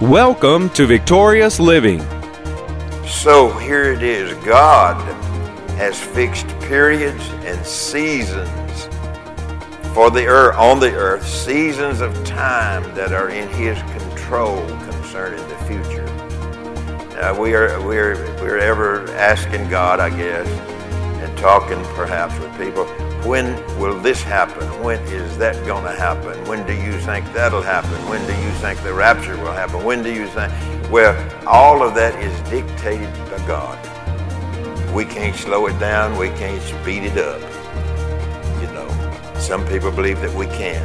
Welcome to Victorious Living. So here it is God has fixed periods and seasons for the earth on the earth, seasons of time that are in his control concerning the future. We are we're we're ever asking God, I guess, and talking perhaps with people, when will this happen? When is that going to happen? When do you think that'll happen? When do you think the rapture will happen? When do you think? Well, all of that is dictated by God. We can't slow it down. We can't speed it up. You know, some people believe that we can.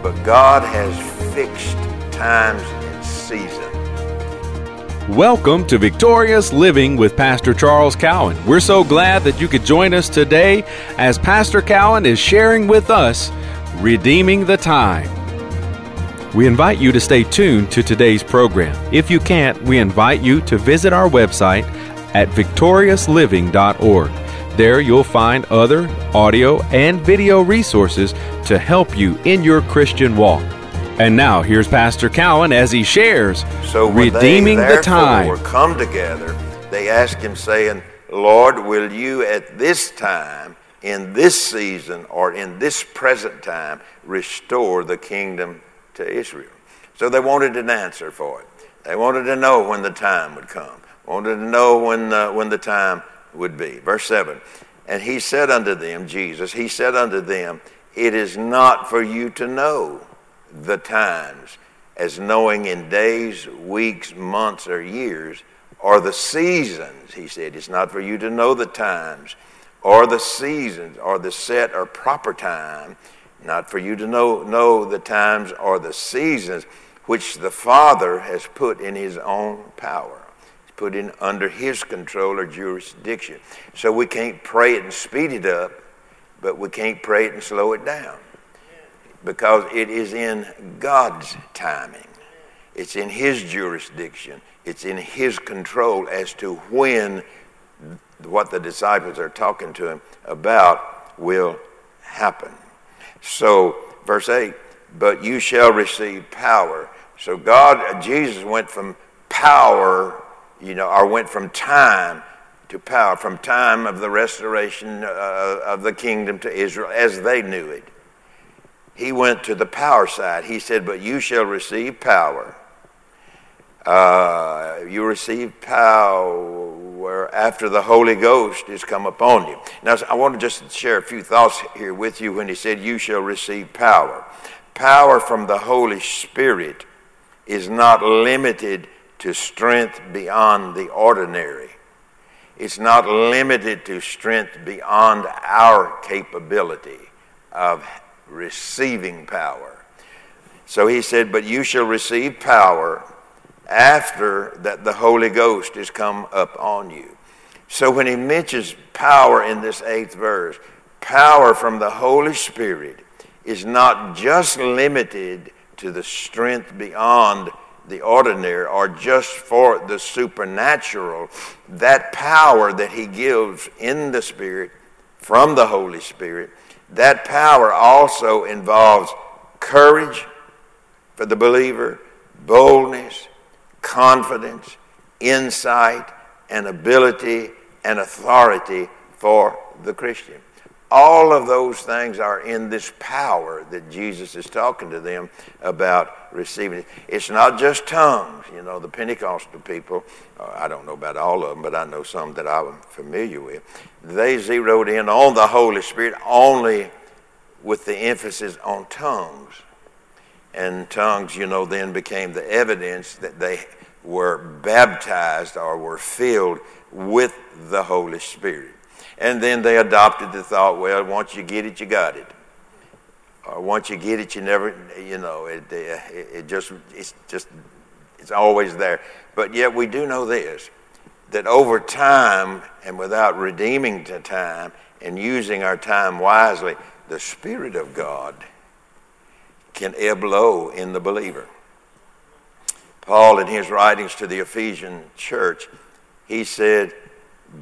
But God has fixed times and seasons. Welcome to Victorious Living with Pastor Charles Cowan. We're so glad that you could join us today as Pastor Cowan is sharing with us Redeeming the Time. We invite you to stay tuned to today's program. If you can't, we invite you to visit our website at victoriousliving.org. There you'll find other audio and video resources to help you in your Christian walk. And now here's Pastor Cowan as he shares So redeeming they the time. come together, they ask him, saying, Lord, will you at this time, in this season, or in this present time, restore the kingdom to Israel? So they wanted an answer for it. They wanted to know when the time would come. Wanted to know when uh, when the time would be. Verse seven. And he said unto them, Jesus, he said unto them, It is not for you to know the times as knowing in days, weeks, months, or years, or the seasons. He said, It's not for you to know the times, or the seasons, or the set or proper time, not for you to know, know the times or the seasons which the Father has put in His own power. Put in under His control or jurisdiction. So we can't pray it and speed it up, but we can't pray it and slow it down because it is in God's timing. It's in His jurisdiction. It's in His control as to when what the disciples are talking to Him about will happen. So, verse 8, but you shall receive power. So, God, Jesus went from power, you know, or went from time to power, from time of the restoration uh, of the kingdom to Israel as they knew it he went to the power side. He said, But you shall receive power. Uh, you receive power after the Holy Ghost is come upon you. Now, I want to just share a few thoughts here with you when he said, You shall receive power. Power from the Holy Spirit is not limited to strength beyond the ordinary. It's not limited to strength beyond our capability of receiving power. So he said, But you shall receive power after that the Holy Ghost is come up on you. So when he mentions power in this eighth verse, power from the Holy Spirit is not just limited to the strength beyond the ordinary or just for the supernatural. That power that he gives in the Spirit from the Holy Spirit that power also involves courage for the believer, boldness, confidence, insight, and ability and authority for the Christian. All of those things are in this power that Jesus is talking to them about receiving. It's not just tongues. You know, the Pentecostal people, uh, I don't know about all of them, but I know some that I'm familiar with. They zeroed in on the Holy Spirit only with the emphasis on tongues. And tongues, you know, then became the evidence that they were baptized or were filled with the Holy Spirit. And then they adopted the thought, well, once you get it, you got it. Or once you get it, you never, you know, it, it, it just, it's just, it's always there. But yet we do know this, that over time and without redeeming the time and using our time wisely, the Spirit of God can ebb low in the believer. Paul, in his writings to the Ephesian church, he said,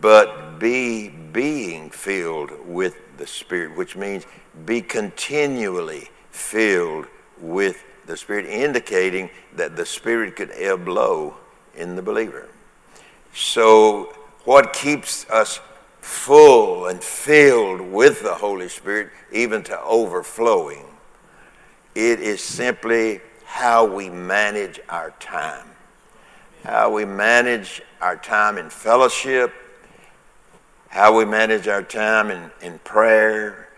but be being filled with the Spirit, which means be continually filled with the Spirit indicating that the Spirit could ebb low in the believer. So, what keeps us full and filled with the Holy Spirit, even to overflowing, it is simply how we manage our time. How we manage our time in fellowship, how we manage our time in, in prayer,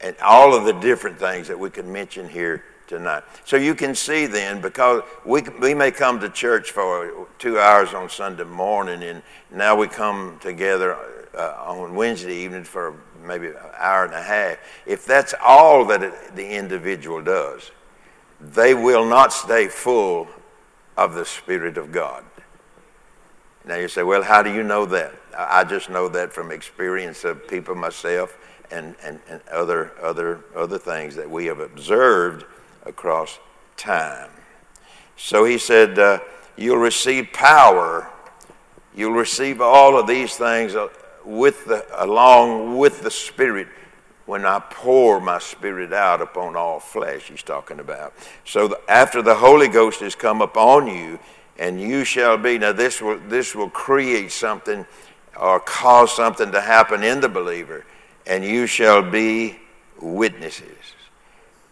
and all of the different things that we could mention here tonight. So you can see then, because we, we may come to church for two hours on Sunday morning, and now we come together uh, on Wednesday evening for maybe an hour and a half. If that's all that it, the individual does, they will not stay full of the Spirit of God. Now you say, well, how do you know that? I just know that from experience of people myself and, and, and other, other, other things that we have observed across time. So he said, uh, You'll receive power. You'll receive all of these things uh, with the, along with the Spirit when I pour my Spirit out upon all flesh, he's talking about. So the, after the Holy Ghost has come upon you, and you shall be, now this will, this will create something or cause something to happen in the believer, and you shall be witnesses.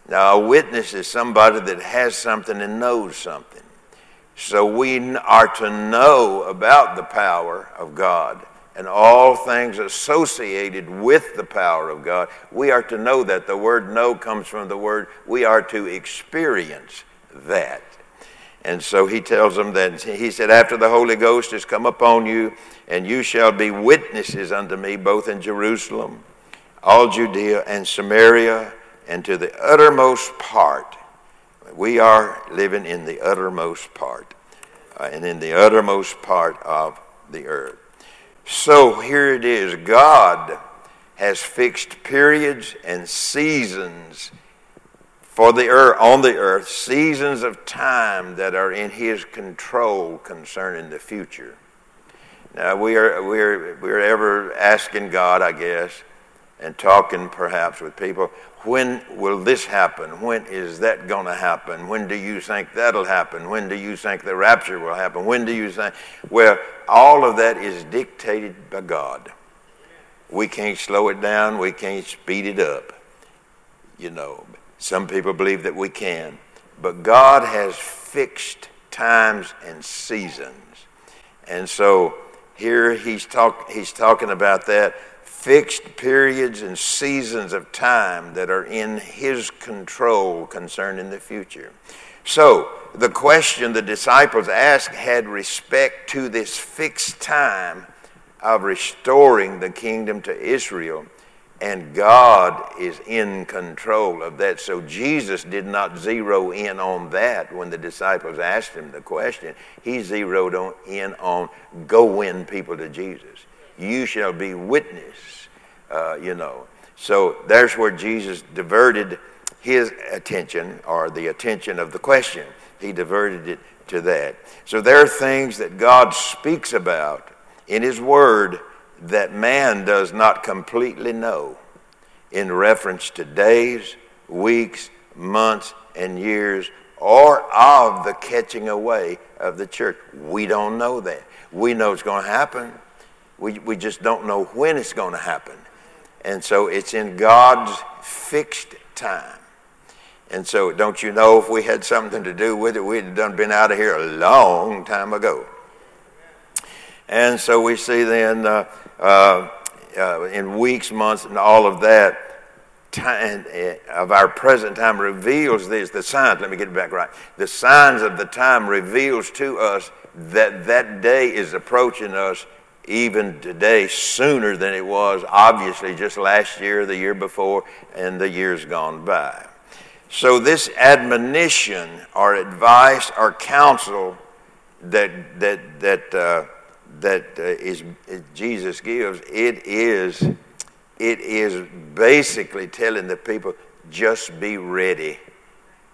Now, a witness is somebody that has something and knows something. So we are to know about the power of God and all things associated with the power of God. We are to know that. The word know comes from the word we are to experience that. And so he tells them that he said, After the Holy Ghost has come upon you, and you shall be witnesses unto me both in Jerusalem, all Judea, and Samaria and to the uttermost part. We are living in the uttermost part, uh, and in the uttermost part of the earth. So here it is God has fixed periods and seasons for the earth on the earth seasons of time that are in his control concerning the future now we are we're we're ever asking god i guess and talking perhaps with people when will this happen? When is that going to happen? When do you think that'll happen? When do you think the rapture will happen? When do you think? Well, all of that is dictated by God. We can't slow it down, we can't speed it up. You know, some people believe that we can. But God has fixed times and seasons. And so here he's, talk, he's talking about that fixed periods and seasons of time that are in His control concerning the future. So, the question the disciples asked had respect to this fixed time of restoring the kingdom to Israel, and God is in control of that. So, Jesus did not zero in on that when the disciples asked him the question. He zeroed on, in on go win people to Jesus you shall be witness, uh, you know. So there's where Jesus diverted his attention or the attention of the question. He diverted it to that. So there are things that God speaks about in his word that man does not completely know in reference to days, weeks, months, and years, or of the catching away of the church. We don't know that. We know it's going to happen. We, we just don't know when it's going to happen. And so it's in God's fixed time. And so, don't you know if we had something to do with it, we'd have done been out of here a long time ago. And so we see then uh, uh, uh, in weeks, months, and all of that, time uh, of our present time reveals this. The signs, let me get it back right. The signs of the time reveals to us that that day is approaching us even today sooner than it was, obviously, just last year, the year before, and the years gone by. So, this admonition or advice or counsel that, that, that, uh, that uh, is, Jesus gives, it is, it is basically telling the people just be ready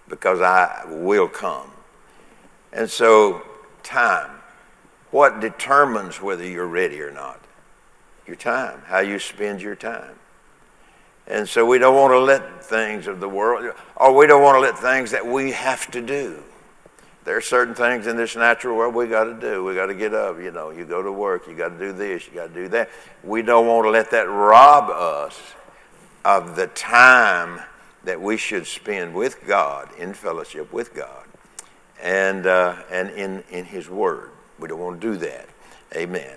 because I will come. And so, time what determines whether you're ready or not? Your time, how you spend your time. And so we don't want to let things of the world, or we don't want to let things that we have to do. There are certain things in this natural world we got to do. We got to get up. You know, you go to work. You got to do this. You got to do that. We don't want to let that rob us of the time that we should spend with God in fellowship with God, and uh, and in in His Word. We don't want to do that. Amen.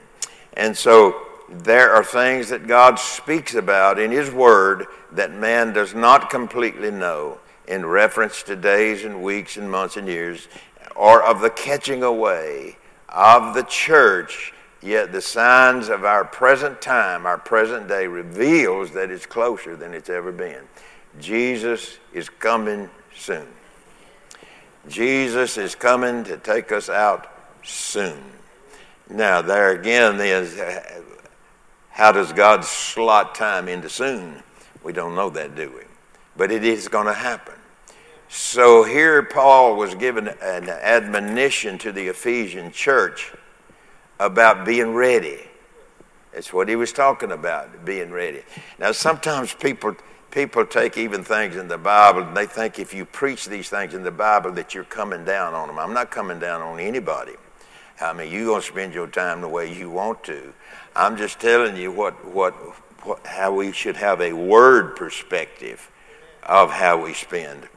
And so there are things that God speaks about in His Word that man does not completely know in reference to days and weeks and months and years, or of the catching away of the church. Yet the signs of our present time, our present day, reveals that it's closer than it's ever been. Jesus is coming soon. Jesus is coming to take us out soon. Now, there again is how does God slot time into soon? We don't know that, do we? But it is going to happen. So here Paul was given an admonition to the Ephesian church about being ready. That's what he was talking about, being ready. Now sometimes people people take even things in the Bible and they think if you preach these things in the Bible that you're coming down on them. I'm not coming down on anybody. I mean, you're going to spend your time the way you want to. I'm just telling you what, what, what, how we should have a word perspective of how we spend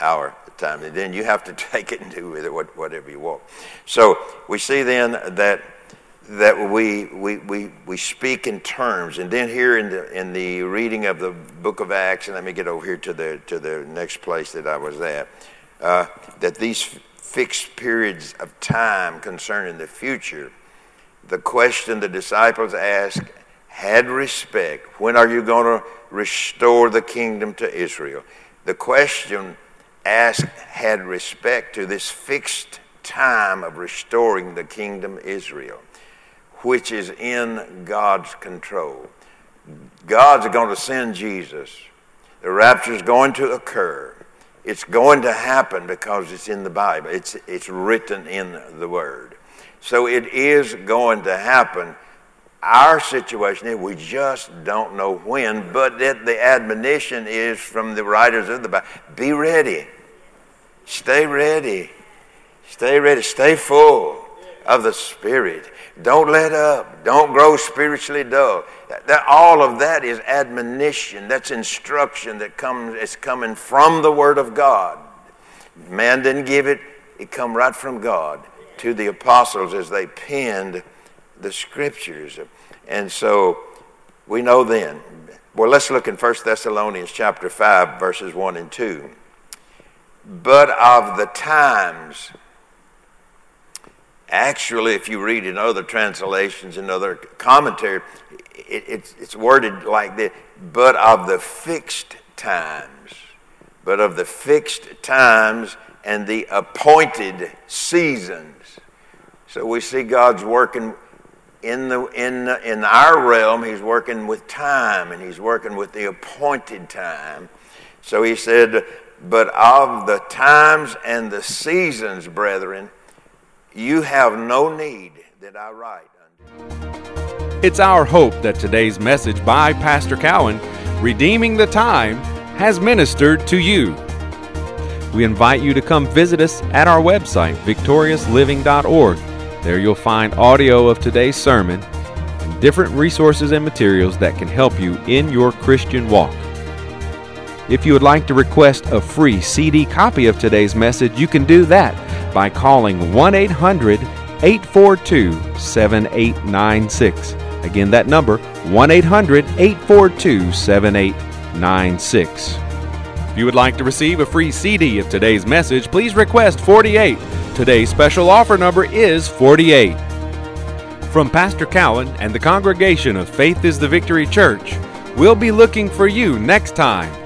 our time. And then you have to take it and do with it whatever you want. So we see then that that we, we, we, we speak in terms. And then here in the, in the reading of the book of Acts, and let me get over here to the, to the next place that I was at, uh, that these fixed periods of time concerning the future, the question the disciples asked had respect. When are you going to restore the kingdom to Israel? The question asked had respect to this fixed time of restoring the kingdom Israel which is in God's control. God's going to send Jesus. The rapture is going to occur. It's going to happen because it's in the Bible. It's, it's written in the Word. So it is going to happen. Our situation is we just don't know when, but the admonition is from the writers of the Bible be ready. Stay ready. Stay ready. Stay full of the Spirit. Don't let up. Don't grow spiritually dull. That, that, all of that is admonition. That's instruction that comes. It's coming from the Word of God. Man didn't give it. It come right from God to the apostles as they penned the Scriptures. And so we know then. Well, let's look in 1 Thessalonians chapter 5, verses 1 and 2. But of the times Actually, if you read in other translations and other commentary, it, it's, it's worded like this but of the fixed times, but of the fixed times and the appointed seasons. So we see God's working in, the, in, in our realm, He's working with time and He's working with the appointed time. So He said, But of the times and the seasons, brethren, you have no need that I write. It's our hope that today's message by Pastor Cowan, Redeeming the Time, has ministered to you. We invite you to come visit us at our website, victoriousliving.org. There you'll find audio of today's sermon and different resources and materials that can help you in your Christian walk. If you would like to request a free CD copy of today's message, you can do that by calling 1 800 842 7896. Again, that number 1 800 842 7896. If you would like to receive a free CD of today's message, please request 48. Today's special offer number is 48. From Pastor Cowan and the congregation of Faith is the Victory Church, we'll be looking for you next time